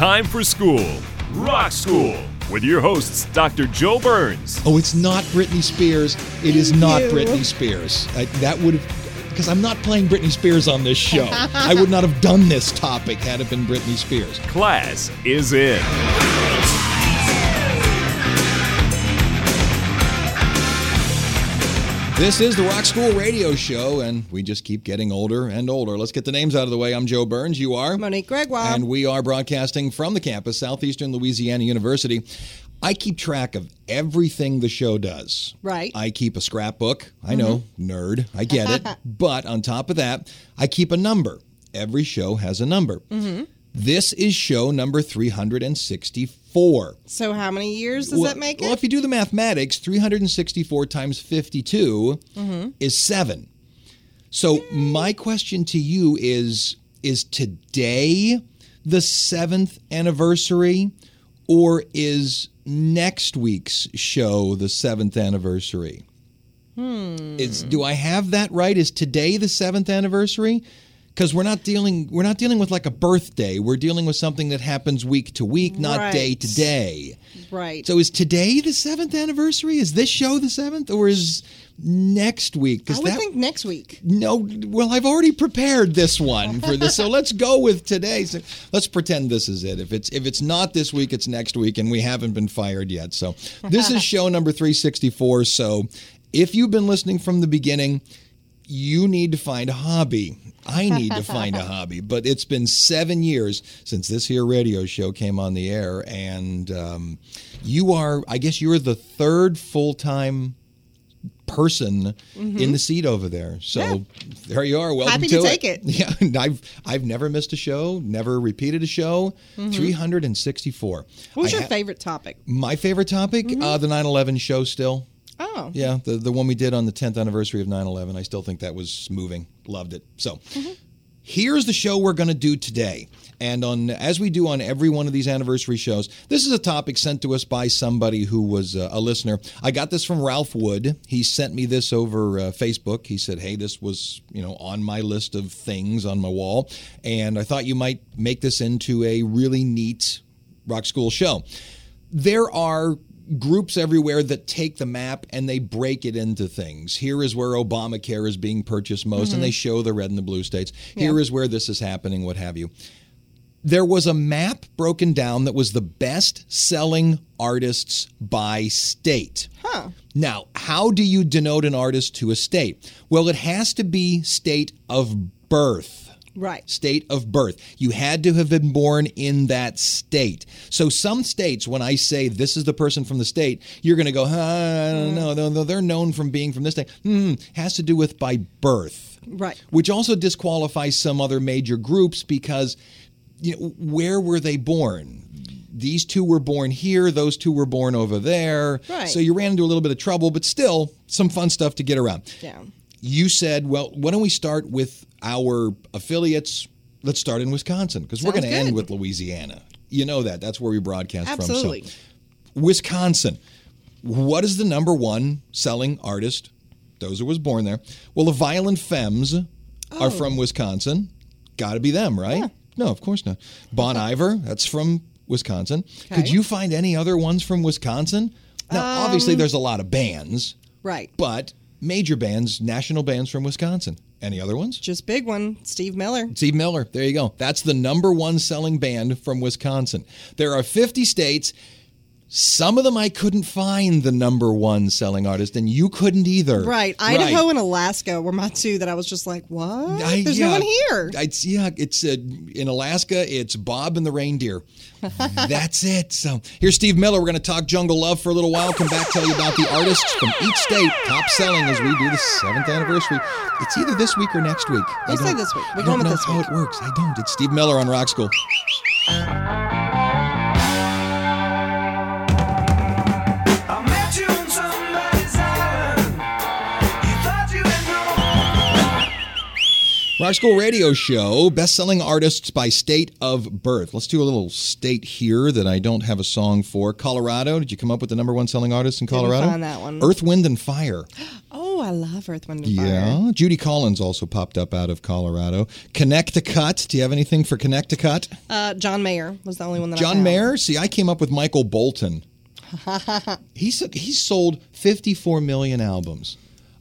Time for school. Rock School. With your hosts, Dr. Joe Burns. Oh, it's not Britney Spears. It is not you. Britney Spears. I, that would have, because I'm not playing Britney Spears on this show. I would not have done this topic had it been Britney Spears. Class is in. This is the Rock School Radio Show, and we just keep getting older and older. Let's get the names out of the way. I'm Joe Burns. You are? Monique Gregoire. And we are broadcasting from the campus, Southeastern Louisiana University. I keep track of everything the show does. Right. I keep a scrapbook. I know, mm-hmm. nerd. I get it. but on top of that, I keep a number. Every show has a number. Mm-hmm. This is show number 364. so how many years does well, that make well, if you do the mathematics, 364 times 52 Mm-hmm. is 7. So my question to you is is today the 7th anniversary or is next week's show the 7th anniversary? Hmm. Is do I have that right? Is today the 7th anniversary? Cuz we're not dealing we're not dealing with like a birthday. We're dealing with something that happens week to week, not day to day. right. So is today the seventh anniversary? Is this show the seventh, or is next week? I would that think next week. no. Well, I've already prepared this one for this, so let's go with today. So let's pretend this is it. If it's if it's not this week, it's next week, and we haven't been fired yet. So this is show number three sixty four. So if you've been listening from the beginning, you need to find a hobby. I need to find a hobby, but it's been seven years since this here radio show came on the air, and um, you are, I guess, you're the third full time person in the seat over there. So Mm-hmm. Yeah. there you are. Welcome Happy to, to take it. Yeah, and I've I've never missed a show, never repeated a show. Three hundred and sixty four. Mm-hmm. What was your favorite topic? My favorite topic, Mm-hmm. uh, the 9/11 show. Still, Oh. yeah, the the one we did on the 10th anniversary of 9/11. I still think that was moving. Loved it. So, here's the show we're going to do today. And on as we do on every one of these anniversary shows, this is a topic sent to us by somebody who was uh, a listener. I got this from Ralph Wood. He sent me this over uh, Facebook. He said, "Hey, this was, you know, on my list of things on my wall, and I thought you might make this into a really neat rock school show." there are groups everywhere that take the map and they break it into things. Here is where Obamacare is being purchased most, and they mm-hmm. show the red and the blue states. Here is where this is happening, what have you. There was a map broken down that was the best selling artists by state. Huh. Now, how do you denote an artist to a state? Well, it has to be state of birth Right. state of birth. You had to have been born in that state. So some states, when I say this is the person from the state, you're going to go, huh, I don't know. No, no, they're known from being from this state. Hmm, has to do with by birth. Right. Which also disqualifies some other major groups because you know, where were they born? These two were born here, those two were born over there. Right. So you ran into a little bit of trouble, but still some fun stuff to get around Yeah. you said, well, why don't we start with our affiliates? Let's start in Wisconsin because we're going to end with Louisiana. You know that. That's where we broadcast Absolutely. from. So, Wisconsin. What is the number one selling artist? Dozer was born there. Well, the Violent Femmes Oh. are from Wisconsin. Got to be them, right? No, of course not. Bon Iver, that's from Wisconsin. Could you find any other ones from Wisconsin? Now, Um, obviously, there's a lot of bands. Right. But major bands, national bands from Wisconsin. Any other ones? Just big one. Steve Miller. Steve Miller. There you go. That's the number one selling band from Wisconsin. There are 50 states. Some of them I couldn't find the number one selling artist, and you couldn't either. Right. Idaho and Alaska were my two that I was just like, what? I- There's yeah, no one here. It's yeah. It's uh, in Alaska. It's Bob and the reindeer. That's it. So here's Steve Miller. We're going to talk jungle love for a little while. Come back, tell you about the artists from each state top selling as we do the seventh anniversary. It's either this week or next week. I Let's say this week. We don't with know this how week. it works. I don't. It's Steve Miller on Rock School. Rock School Radio Show, best-selling artists by state of birth. Let's do a little state here that I don't have a song for. Colorado. Did you come up with the number one selling artist in Colorado? find that one. Earth, Wind, and Fire. oh, I love Earth, Wind, and Fire. Yeah. Judy Collins also popped up out of Colorado. Connecticut. Do you have anything for Connecticut? Uh, John Mayer was the only one that I John. Mayer. See, I came up with Michael Bolton. he he's sold 54 million albums.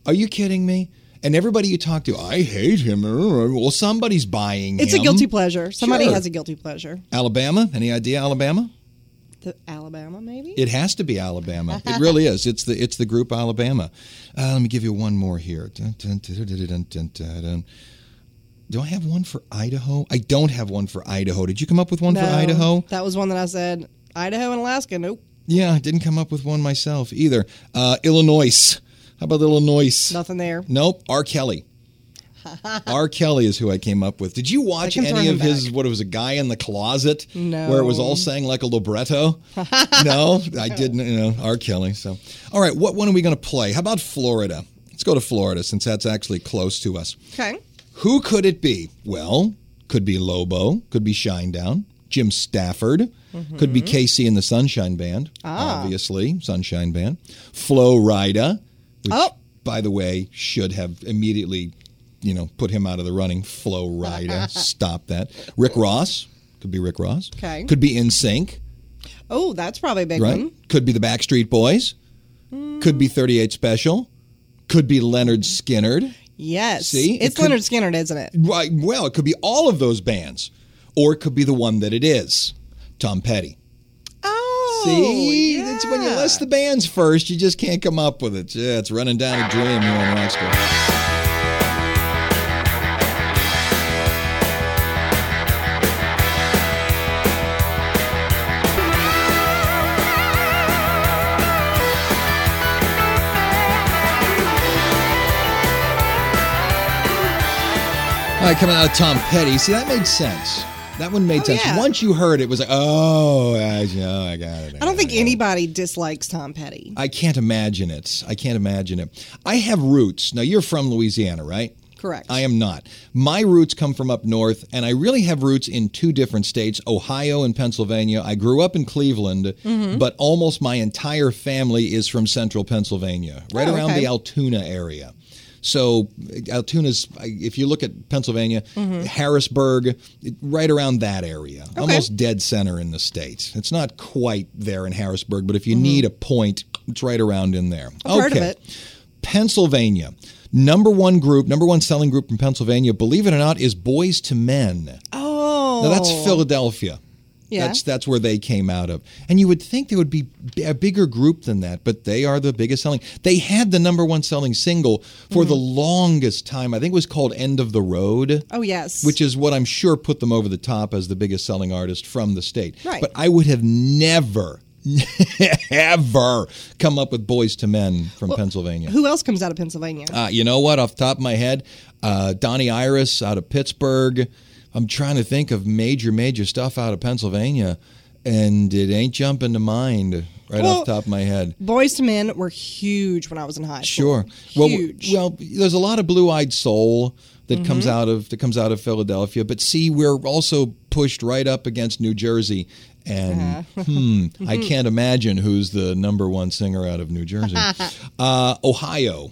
Are you kidding me? And everybody you talk to, I hate him. Well, somebody's buying It's him. a guilty pleasure. Somebody Sure. has a guilty pleasure. Alabama? Any idea Alabama? The Alabama, maybe? It has to be Alabama. It really is. It's the it's the group Alabama. Uh, let me give you one more here. Dun, dun, dun, dun, dun, dun, dun, dun. Do I have one for Idaho? I don't have one for Idaho. Did you come up with one No, for Idaho? That was one that I said Idaho and Alaska. Nope. Yeah, I didn't come up with one myself either. Uh, Illinois. How about Illinois? Nothing there. Nope. R. Kelly. R. Kelly is who I came up with. Did you watch any of his? back. What it was a guy in the closet? No. Where it was all sang like a libretto. no, I didn't. You know, R. Kelly. So, all right. What one are we going to play? How about Florida? Let's go to Florida since that's actually close to us. Okay. Who could it be? Well, could be Lobo, could be Shinedown, Jim Stafford, could be KC and the Sunshine Band, ah. obviously, Sunshine Band, Flo Rida, which, Oh. by the way, should have immediately, you know, put him out of the running. Flo Rida, stop that. Rick Ross, could be Rick Ross. Okay. Could be NSYNC, Oh, that's probably a big right? one. Could be the Backstreet Boys. Could be 38 Special. Could be Lynyrd Skynyrd. Yes. See? It It's could- Lynyrd Skynyrd, isn't it? Right. Well, it could be all of those bands, or it could be the one that it is. Tom Petty. Oh. See, it's when you list the bands first, you just can't come up with it. Yeah, it's running down a dream here on Rock School. All right, coming out of Tom Petty. See, that made sense. That one made Oh, sense. yeah. Once you heard it, it was like, oh, I, oh, I got it. I don't think it. anybody dislikes Tom Petty. I can't imagine it. I can't imagine it. I have roots. Now, you're from Louisiana, right? Correct. I am not. My roots come from up north, and I really have roots in two different states Ohio and Pennsylvania. I grew up in Cleveland, Mm-hmm. but almost my entire family is from central Pennsylvania, right Oh, around okay. the Altoona area. So, Altoona's, if you look at Pennsylvania, Mm-hmm. Harrisburg, right around that area, almost dead center in the state. It's not quite there in Harrisburg, but if you need a point, it's right around in there. Mm-hmm. I've heard of it. Pennsylvania. Number one group, number one selling group in Pennsylvania, believe it or not, is Boyz II Men. Oh. Now that's Philadelphia. Yeah. That's that's where they came out of. And you would think there would be a bigger group than that, but they are the biggest selling. They had the number one selling single for the Mm-hmm. longest time. I think it was called End of the Road. Oh, yes. Which is what I'm sure put them over the top as the biggest selling artist from the state. Right. But I would have never, ever come up with Boyz II Men from Pennsylvania. Who else comes out of Pennsylvania? Uh, you know what? Off the top of my head, uh, Donnie Iris out of Pittsburgh. I'm trying to think of major, major stuff out of Pennsylvania, and it ain't jumping to mind right Well, off the top of my head. Boyz II Men were huge when I was in high school. Sure, Huge. well, there's a lot of blue-eyed soul that comes Mm-hmm. out of that comes out of Philadelphia, but see, we're also pushed right up against New Jersey. And Uh-huh. hmm, I can't imagine who's the number one singer out of New Jersey. uh, Ohio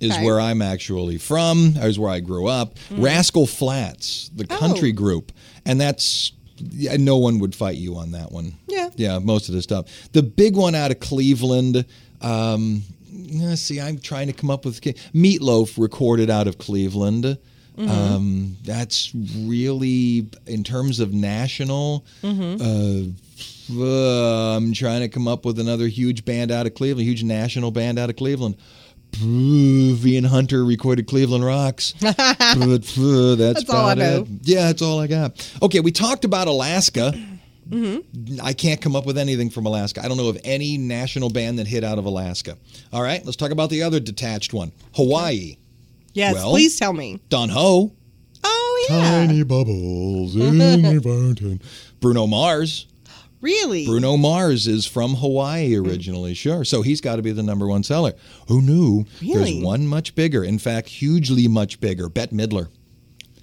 is Okay. where I'm actually from. Is where I grew up. Rascal Flatts, the country Mm. Oh. group, and that's yeah, no one would fight you on that one. Yeah. yeah, most of the stuff. The big one out of Cleveland. Um, yeah, see, I'm trying to come up with Meatloaf recorded out of Cleveland. Um, that's really, in terms of national, uh, uh, I'm trying to come up with another huge band out of Cleveland, huge national band out of Cleveland. Ian Hunter recorded Cleveland Rocks. uh, that's That's all I know. it. Yeah, that's all I got. Okay, we talked about Alaska. I can't come up with anything from Alaska. I don't know of any national band that hit out of Alaska. All right, let's talk about the other detached one Hawaii. Yes, Well- please tell me. Don Ho. Oh yeah, Tiny bubbles in the fountain. Bruno Mars. Really? Bruno Mars is from Hawaii hmm. originally, sure. So he's got to be the number one seller. Who knew? Really? There's one much bigger. In fact, hugely much bigger. Bette Midler.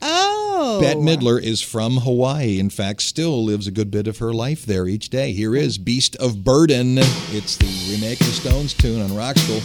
Oh, Bette Midler is from Hawaii. In fact, still lives a good bit of her life there each day. Here is Beast of Burden. It's the remake of Stones tune on Rock School.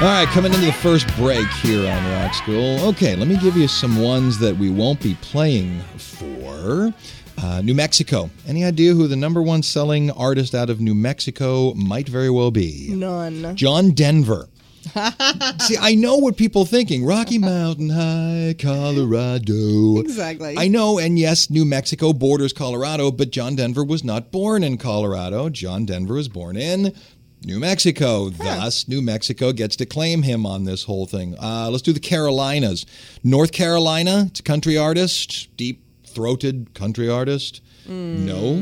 All right, coming into the first break here on Rock School. Okay, let me give you some ones that we won't be playing for. Uh, New Mexico. Any idea who the number one selling artist out of New Mexico might very well be? None. John Denver. See, I know what people are thinking. Rocky Mountain High, Colorado. Exactly. I know, and yes, New Mexico borders Colorado, but John Denver was not born in Colorado. John Denver was born in New Mexico. Thus, New Mexico gets to claim him on this whole thing. Uh, let's do the Carolinas. North Carolina, it's a country artist, deep throated country artist. No,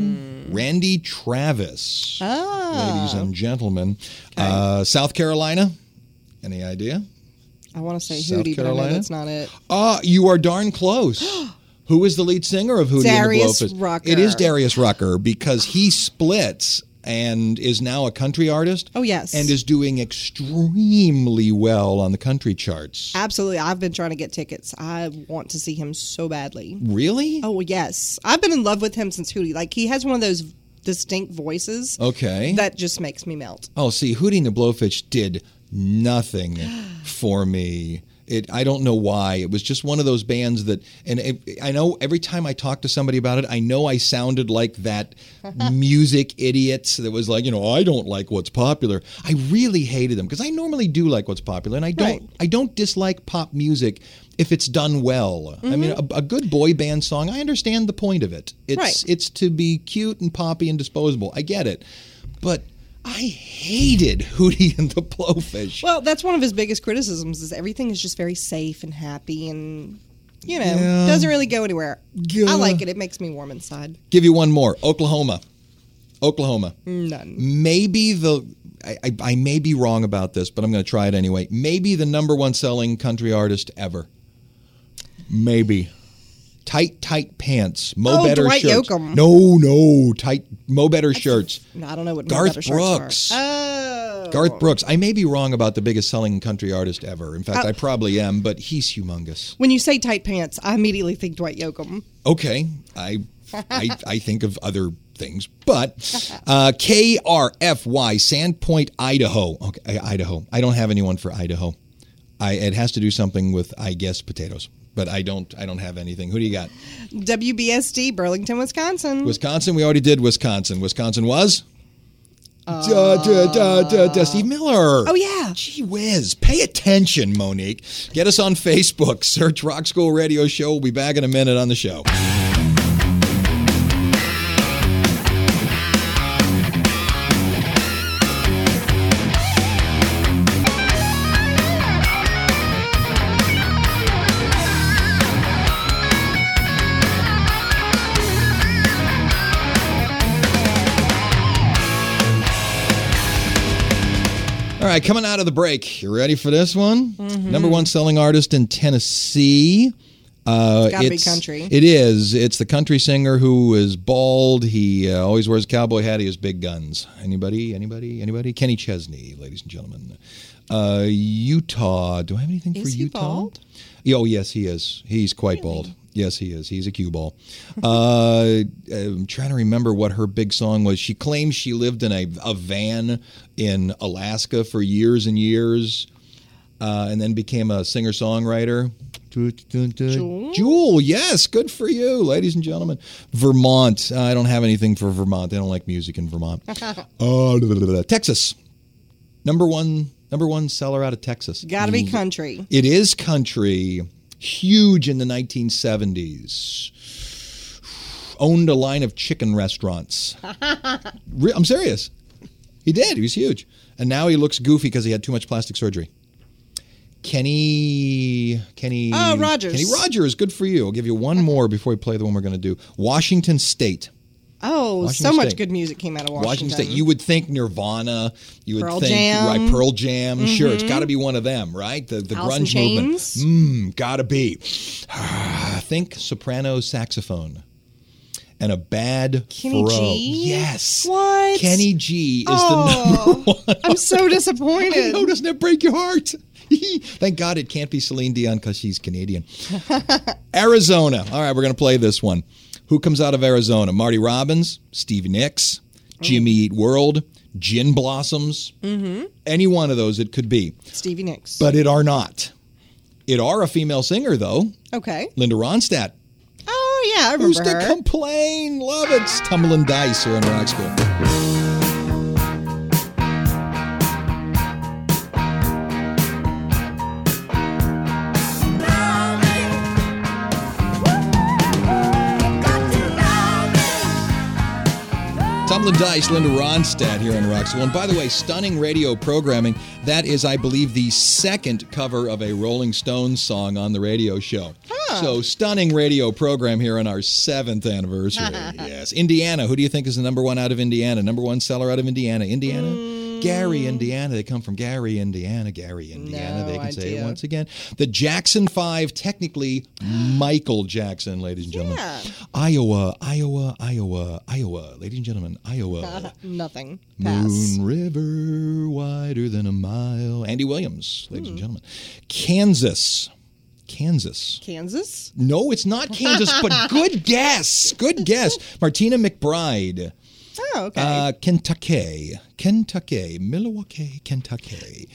Randy Travis, ladies and gentlemen. Uh, South Carolina, any idea? I want to say South Hootie, but I Carolina? know that's not it. Ah, you are darn close. Who is the lead singer of Hootie Darius and the Blowfish? Rucker. It is Darius Rucker because he splits and is now a country artist. Oh, yes. and is doing extremely well on the country charts. Absolutely, I've been trying to get tickets. I want to see him so badly. Really? Oh yes, I've been in love with him since Hootie. Like he has one of those distinct voices Okay. that just makes me melt. Oh, see, Hootie and the Blowfish did nothing for me. It, I don't know why. It was just one of those bands that, and it, I know every time I talk to somebody about it, I know I sounded like that music idiot that was like, you know, I don't like what's popular. I really hated them because I normally do like what's popular, and I don't. Right. I don't dislike pop music if it's done well. I mean, mm-hmm. a, a good boy band song, I understand the point of it. It's Right. it's to be cute and poppy and disposable. I get it, but I hated Hootie and the Blowfish. Well, that's one of his biggest criticisms is everything is just very safe and happy and you know Yeah. doesn't really go anywhere. Yeah. I like it. It makes me warm inside. Give you one more. Oklahoma. Oklahoma. None. Maybe the I, I, I may be wrong about this, but I'm going to try it anyway. Maybe the number one selling country artist ever. Maybe. Tight, tight pants. Mo Oh, better Dwight shirts. Yoakam. No, no, tight. Mo better shirts. No, I don't know what Garth Better are. Garth Brooks. Oh, Garth Brooks. I may be wrong about the biggest selling country artist ever. In fact, Uh, I probably am, but he's humongous. When you say tight pants, I immediately think Dwight Yoakam. Okay, I, I, I think of other things, but uh, KRFY Sandpoint, Idaho. Okay, Idaho. I don't have anyone for Idaho. I it has to do something with I guess potatoes, but I don't. I don't have anything. Who do you got? WBSD, Burlington, Wisconsin. Wisconsin. We already did Wisconsin. Wisconsin was. Da, da, da, da, da, Steve Miller. Oh, yeah. Gee whiz. Pay attention, Monique. Get us on Facebook. Search Rock School Radio Show. We'll be back in a minute on the show. Right, coming out of the break. You ready for this one? Mm-hmm. Number one selling artist in Tennessee. Uh, gotta it's- country. It is. It's the country singer who is bald. He uh, always wears a cowboy hat. He has big guns. Anybody? Anybody? Anybody? Kenny Chesney, ladies and gentlemen. Uh, Utah. Do I have anything for Is he Utah? bald? Oh, yes, he is. He's quite bald. Yes, he is. He's a cue ball. uh, I'm trying to remember what her big song was. She claims she lived in a, a van in Alaska for years and years. uh, and then became a singer songwriter. Jewel? Jewel, yes, good for you, ladies and gentlemen. Vermont, I don't have anything for Vermont. They don't like music in Vermont. Uh, Texas, number one, number one seller out of Texas. Gotta be country. It is country, huge in the 1970s. Owned a line of chicken restaurants. I'm serious. He did. He was huge. And now he looks goofy because he had too much plastic surgery. Kenny, Kenny, Oh, Rogers. Kenny Rogers. Good for you. I'll give you one more before we play the one we're going to do. Washington State. Oh, Washington so much State. good music came out of Washington. Washington State. You would think Nirvana. You would Pearl think Jam. Mm-hmm. right Pearl Jam. Sure, it's got to be one of them, right? The the Alice grunge movement. Mm, gotta be. think soprano saxophone. And a bad Kenny throw. G? Yes. What? Kenny G is the Oh, number one. I'm so disappointed. No, doesn't that break your heart? Thank God it can't be Celine Dion because she's Canadian. Arizona. All right, we're going to play this one. Who comes out of Arizona? Marty Robbins, Stevie Nicks, Jimmy Eat World, Gin Blossoms. Mm-hmm. Any one of those it could be, Stevie Nicks. but it are not. It are a female singer though, okay. Linda Ronstadt. Oh yeah, I remember Who's to her. complain? Love it. It's tumbling dice here in Rock School. Tumbling Dice, Linda Ronstadt here on School. And by the way, stunning radio programming. That is, I believe, the second cover of a Rolling Stones song on the radio show. So, stunning radio program here on our seventh anniversary. yes. Indiana. Who do you think is the number one out of Indiana? Number one seller out of Indiana? Indiana? Hmm. Gary, Indiana. They come from Gary, Indiana. Gary, Indiana. No they can say it once again. The Jackson Five, technically Michael Jackson, ladies and gentlemen. Yeah. Iowa, Iowa, Iowa, Iowa. Ladies and gentlemen, Iowa. Nothing. Pass. Moon River, wider than a mile. Andy Williams, ladies and mm-hmm. gentlemen. Kansas. Kansas. Kansas. No, it's not Kansas, but good guess. Good guess. Martina McBride. Oh, okay. Uh, Kentucky. Kentucky. Milwaukee, Kentucky.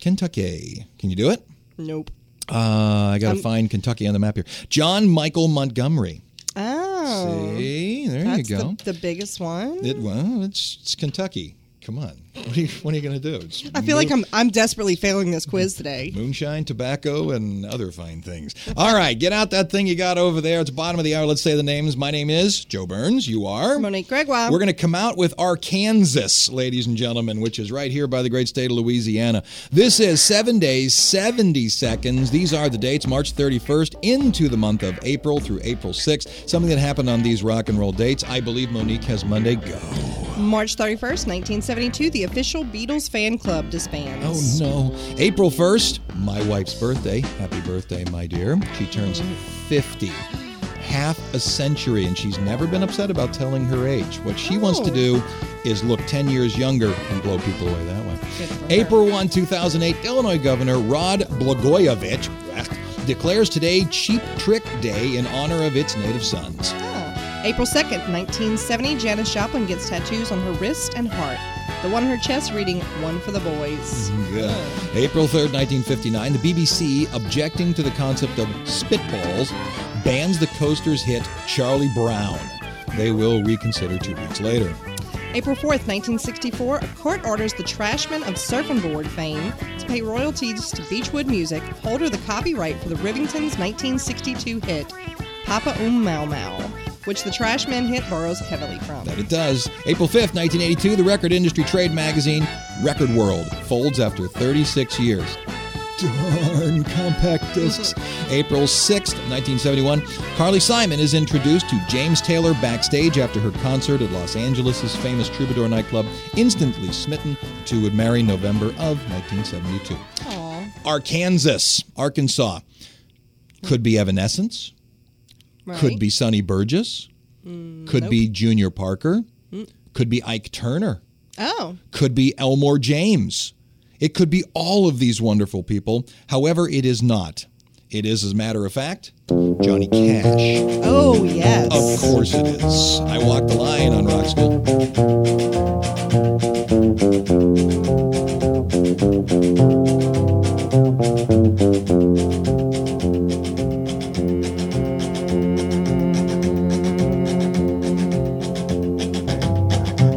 Kentucky. Can you do it? nope. Uh, I got to find Kentucky on the map here. John Michael Montgomery. Oh, See, there you go. The, the biggest one. It, well, it's, it's Kentucky. Come on. What are you, you going to do? It's I feel like I'm I'm desperately failing this quiz today. Moonshine, tobacco, and other fine things. All right, get out that thing you got over there. It's the bottom of the hour. Let's say the names. My name is Joe Burns. You are? Monique Gregoire. We're going to come out with Arkansas, ladies and gentlemen, which is right here by the great state of Louisiana. This is seven days, 70 seconds. These are the dates March 31st into the month of April through April 6th. Something that happened on these rock and roll dates. I believe Monique has Monday. Go. March 31st, 1972, the official Beatles fan club disbands. Oh no. April 1st, my wife's birthday. Happy birthday, my dear. She turns 50. Half a century, and she's never been upset about telling her age. What she wants to Oh. do is look 10 years younger and blow people away that way. Good for her. April 1, 2008, Illinois Governor Rod Blagojevich uh, declares today Cheap Trick Day in honor of its native sons. April 2nd, 1970, Janis Joplin gets tattoos on her wrist and heart. The one on her chest reading, One for the Boys. Yeah. April 3rd, 1959, the BBC, objecting to the concept of spitballs, bans the Coasters hit Charlie Brown. They will reconsider two weeks later. April 4th, 1964, a court orders the Trashmen of Surfin' Bird fame to pay royalties to Beachwood Music, holder the copyright for the Rivingtons' 1962 hit, Papa Um Mau Mau, which the Trashmen hit borrows heavily from. That it does. April 5th, 1982, the record industry trade magazine Record World folds after 36 years. Darn compact discs. April 6th, 1971, Carly Simon is introduced to James Taylor backstage after her concert at Los Angeles' famous Troubadour nightclub, instantly smitten to would marry November of 1972. Aw. Arkansas, Arkansas. Could be Evanescence. Right. Could be Sonny Burgess. Mm, could be Junior Parker. Mm. Could be Ike Turner. Oh. Could be Elmore James. It could be all of these wonderful people. However, it is not. It is, as a matter of fact, Johnny Cash. Oh, yes. Of course it is. I walked the line on Rock School.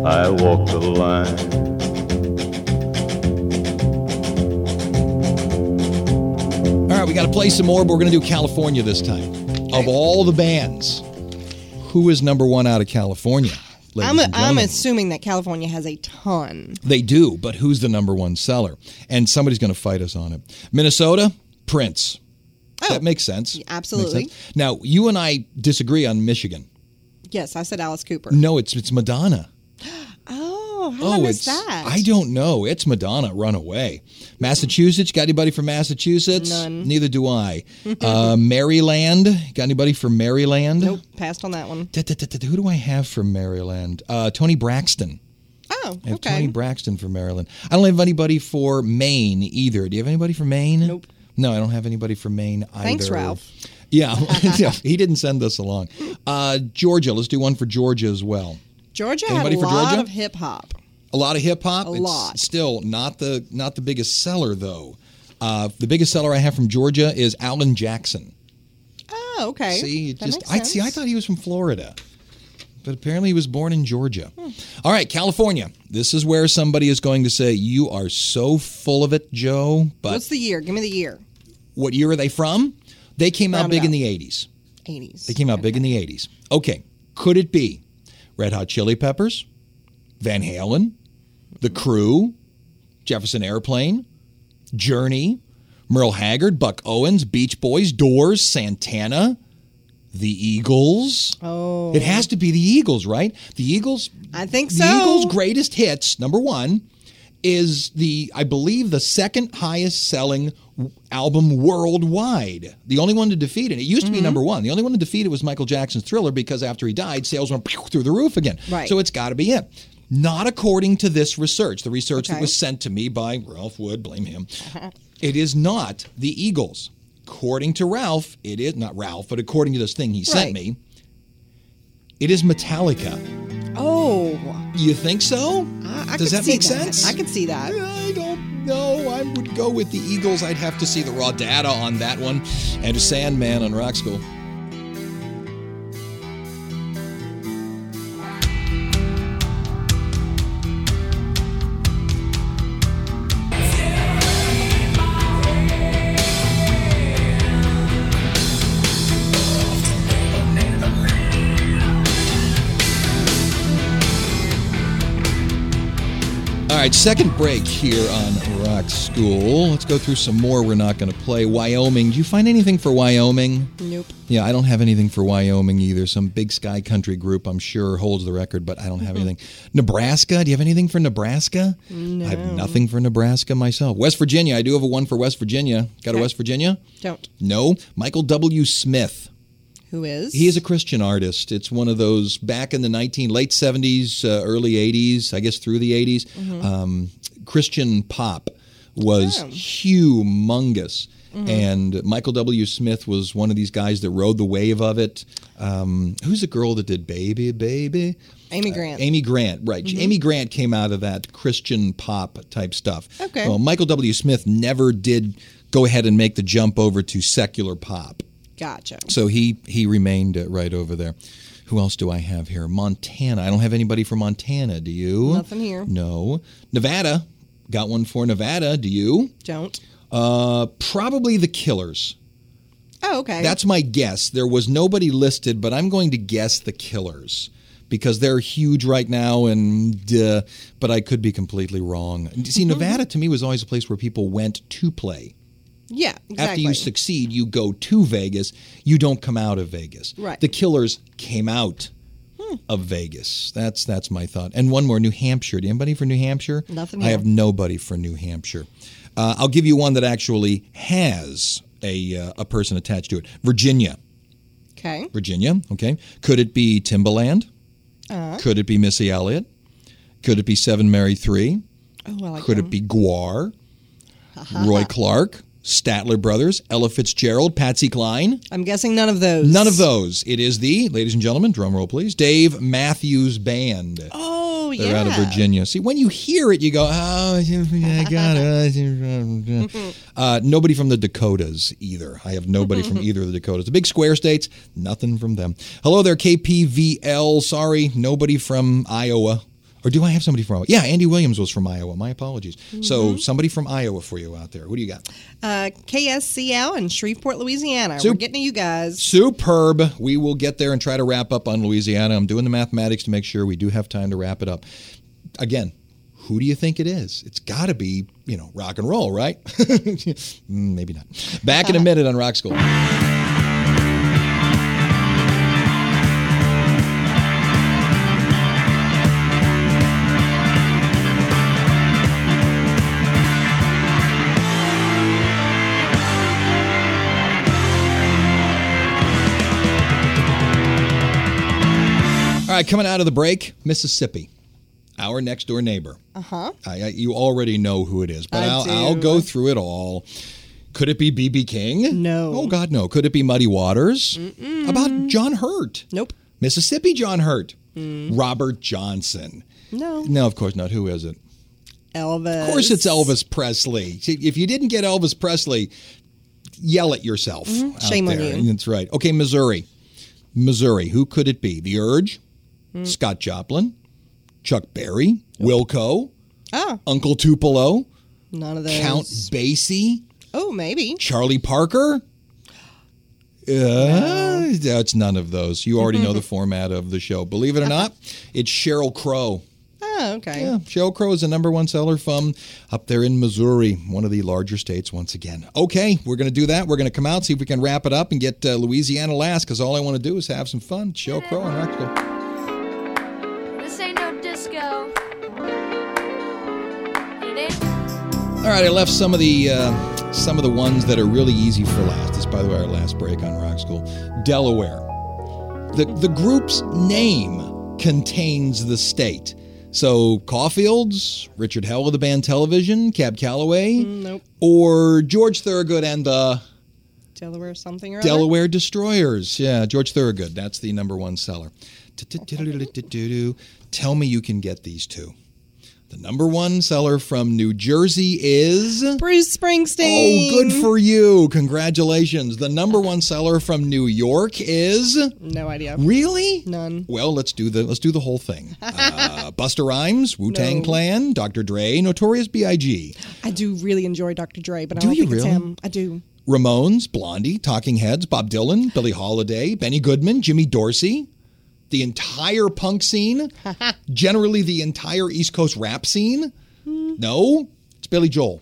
I walk the line. All right, we got to play some more, but we're going to do California this time. Of all the bands, who is number one out of California? I'm, and I'm assuming that California has a ton. They do, but who's the number one seller? And somebody's going to fight us on it. Minnesota, Prince. Oh, that makes sense. Makes absolutely. sense. Now, you and I disagree on Michigan. Yes, I said Alice Cooper. No, it's it's Madonna. Oh, how oh, I miss it's that? I don't know. It's Madonna. Run Away. Massachusetts. Got anybody from Massachusetts? None. Neither do I. uh, Maryland. Got anybody from Maryland? Nope, passed on that one. Who do I have from Maryland? Uh, Toni Braxton. Oh, I have okay. Toni Braxton from Maryland. I don't have anybody for Maine either. Do you have anybody from Maine? Nope. No, I don't have anybody from Maine either. Thanks, Ralph. Yeah, yeah, he didn't send this along. Uh, Georgia. Let's do one for Georgia as well. Georgia Anybody had a lot Georgia? of hip hop. A lot of hip hop. A It's lot. Still not the not the biggest seller though. Uh, the biggest seller I have from Georgia is Alan Jackson. Oh, okay. See, just I see. I thought he was from Florida, but apparently he was born in Georgia. Hmm. All right, California. This is where somebody is going to say you are so full of it, Joe. But What's the year? Give me the year. what year are they from? They came out Round it big in the '80s. 80s. They came out big in the '80s. Okay, could it be Red Hot Chili Peppers, Van Halen, The Crew, Jefferson Airplane, Journey, Merle Haggard, Buck Owens, Beach Boys, Doors, Santana, The Eagles. Oh. It has to be the Eagles, right? The Eagles. I think the so. Eagles' greatest hits, number one, is the I believe the second highest selling album worldwide. The only one to defeat it. It used to Mm-hmm. be number one. The only one to defeat it was Michael Jackson's Thriller because after he died, sales went through the roof again. Right. So it's got to be it. Not according to this research. The research that was sent to me by Ralph Wood, blame him. it is not the Eagles. According to Ralph, it is not Ralph, but according to this thing he sent me, it is Metallica. Oh. You think so? I, I Does that make sense? I can see that. I don't know. I would go with the Eagles. I'd have to see the raw data on that one. And a Sandman on Rock School. Second break here on Rock School. Let's go through some more we're not going to play. Wyoming. Do you find anything for Wyoming? Nope. Yeah, I don't have anything for Wyoming either. Some big sky country group, I'm sure, holds the record, but I don't have anything. Nebraska. Do you have anything for Nebraska? No. I have nothing for Nebraska myself. West Virginia. I do have a one for West Virginia. Got a West Virginia? Don't. No. Michael W. Smith. Who is? He is a Christian artist. It's one of those back in the 19 late 70s, uh, early 80s, I guess through the 80s. Um, Christian pop was Oh. humongous. And Michael W. Smith was one of these guys that rode the wave of it. Um, who's the girl that did Baby, Baby? Amy Grant. Amy Grant, right. Amy Grant came out of that Christian pop type stuff. Okay. Well, Michael W. Smith never did go ahead and make the jump over to secular pop. Gotcha. So he he remained uh, right over there. Who else do I have here? Montana. I don't have anybody from Montana. Do you? Nothing here. No. Nevada. Got one for Nevada. Do you? Don't. Uh, probably the Killers. Oh, okay. That's my guess. There was nobody listed, but I'm going to guess the Killers because they're huge right now. And uh, but I could be completely wrong. See, Nevada to me was always a place where people went to play. Yeah. Exactly. After you succeed, you go to Vegas. You don't come out of Vegas. Right. The Killers came out of Vegas. That's that's my thought. And one more, New Hampshire. Do you have anybody for New Hampshire? Nothing I have nobody for New Hampshire. Uh, I'll give you one that actually has a uh, a person attached to it. Virginia. Okay. Virginia. Okay. Could it be Timbaland? Uh, Could it be Missy Elliott? Could it be Seven Mary Three? oh, I like Could them. it be GWAR? Roy Clark? Statler Brothers? Ella Fitzgerald? Patsy Cline? I'm guessing none of those. None of those. It is the, ladies and gentlemen, drum roll please, Dave Matthews Band. Oh, yeah. They're out of. Virginia. See, when you hear it, you go, oh, I got it. Uh, nobody from the Dakotas either. I have nobody from either of the Dakotas. The big square states, nothing from them. Hello there, KPVL. Sorry, nobody from Iowa. Or do I have somebody from Iowa? Yeah, Andy Williams was from Iowa. My apologies. So somebody from Iowa for you out there. Who do you got? Uh, KSCL in Shreveport, Louisiana. Sup- We're getting to you guys. Superb. We will get there and try to wrap up on Louisiana. I'm doing the mathematics to make sure we do have time to wrap it up. Again, who do you think it is? It's got to be, you know, rock and roll, right? Mm, Maybe not. Back in a minute on Rock School. All right, coming out of the break, Mississippi, our next door neighbor. Uh huh. You already know who it is, but I I'll, do. I'll go through it all. Could it be BB King? No. Oh God, no. Could it be Muddy Waters? About John Hurt? Nope. Mississippi John Hurt. Robert Johnson. No. No, of course not. Who is it? Elvis. Of course, it's Elvis Presley. If you didn't get Elvis Presley, yell at yourself. Mm-hmm. Shame on you. That's right. Okay, Missouri. Missouri. Who could it be? The Urge, Hmm. Scott Joplin, Chuck Berry, Wilco, Oh, Uncle Tupelo, none of those. Count Basie, Oh, maybe. Charlie Parker. Uh, It's none of those. You already know the format of the show. Believe it or not, it's Sheryl Crow. Oh, okay. Yeah, Sheryl Crow is the number one seller from up there in Missouri, one of the larger states once again. Okay, we're going to do that. We're going to come out, see if we can wrap it up and get uh, Louisiana last because all I want to do is have some fun. Sheryl Crow on Rock School. This ain't no disco. All right, I left some of the uh, some of the ones that are really easy for last. This, by the way, our last break on Rock School, Delaware. The the group's name contains the state. So Caulfield's, Richard Hell of the band Television, Cab Calloway, nope. or George Thorogood and the Delaware something or other. Delaware Destroyers. Yeah, George Thorogood. That's the number one seller. Tell me you can get these two. The number one seller from New Jersey is. Bruce Springsteen. Oh, good for you. Congratulations. The number one seller from New York is. No idea. Really? None. Well, let's do the let's do the whole thing. Uh, Busta Rhymes, Wu Tang No. Clan, Dr. Dre, Notorious B.I.G., I do really enjoy Dr. Dre, but I Do don't you think it's him. I do. Ramones, Blondie, Talking Heads, Bob Dylan, Billie Holiday, Benny Goodman, Jimmy Dorsey, the entire punk scene, generally the entire East Coast rap scene. No, it's Billy Joel.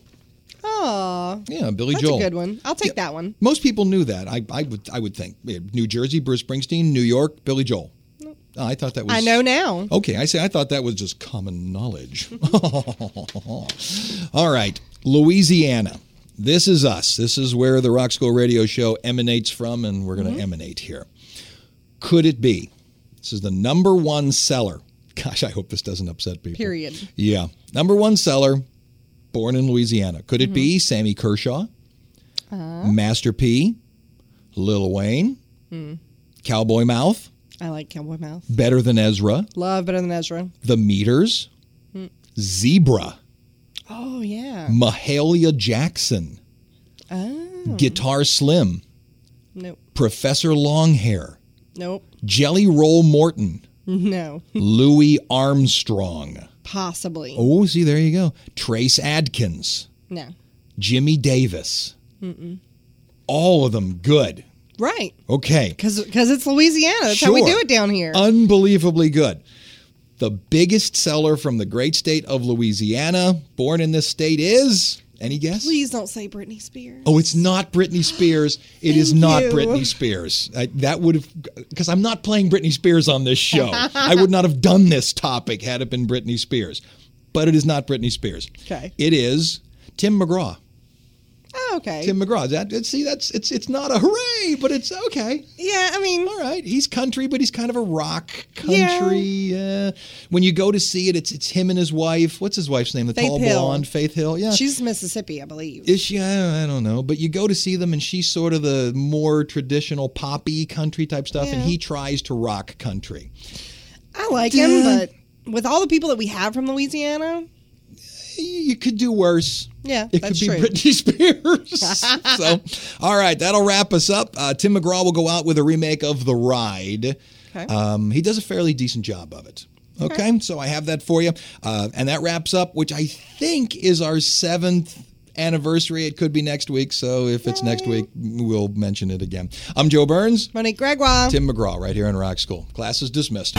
Oh, Yeah, Billy that's Joel. a good one. I'll take Yeah. that one. Most people knew that. I, I would I would think New Jersey, Bruce Springsteen, New York, Billy Joel. Oh, I thought that was. I know now. Okay, I say I thought that was just common knowledge. All right, Louisiana. This is us. This is where the Rock School Radio Show emanates from, and we're going to mm-hmm. emanate here. Could it be? This is the number one seller. Gosh, I hope this doesn't upset people. Period. Yeah, number one seller, born in Louisiana. Could it be mm-hmm. Sammy Kershaw, uh-huh. Master P, Lil Wayne, hmm. Cowboy Mouth, I like Cowboy Mouth. Better Than Ezra, Love better than Ezra. The Meters, hmm. Zebra, Oh yeah. Mahalia Jackson, Oh. Guitar Slim, Nope. Professor Longhair, Nope. Jelly Roll Morton, No. Louis Armstrong. Possibly. Oh, see, there you go. Trace Adkins, No. Jimmy Davis. All of them good. Right. Okay. Because it's Louisiana. That's how we do it down here. Unbelievably good. The biggest seller from the great state of Louisiana, born in this state, is any guess? Please don't say Britney Spears. Oh, it's not Britney Spears. It is not you. Britney Spears. I, that would have, because I'm not playing Britney Spears on this show. I would not have done this topic had it been Britney Spears. But it is not Britney Spears. Okay. It is Tim McGraw. Oh, okay. Tim McGraw. That see, that's it's it's not a hooray, but it's okay. yeah, I mean, All right, he's country, but he's kind of a rock Yeah. country. Uh, when you go to see it, it's it's him and his wife. What's his wife's name? The Faith tall Hill. blonde, Faith Hill. Yeah, she's Mississippi, I believe. is she? I, I don't know, but you go to see them, and she's sort of the more traditional poppy country type stuff, and he tries to rock country. I like him, but with all the people that we have from Louisiana, You could do worse. Yeah, It that's could be true. Britney Spears. so, all right, that'll wrap us up. Uh, Tim McGraw will go out with a remake of The Ride. Okay. Um, he does a fairly decent job of it. Okay, so I have that for you. Uh, and that wraps up, which I think is our seventh anniversary. It could be next week. So if it's next week, we'll mention it again. I'm Joe Burns. Monique Gregoire. Tim McGraw, right here in Rock School. Class is dismissed.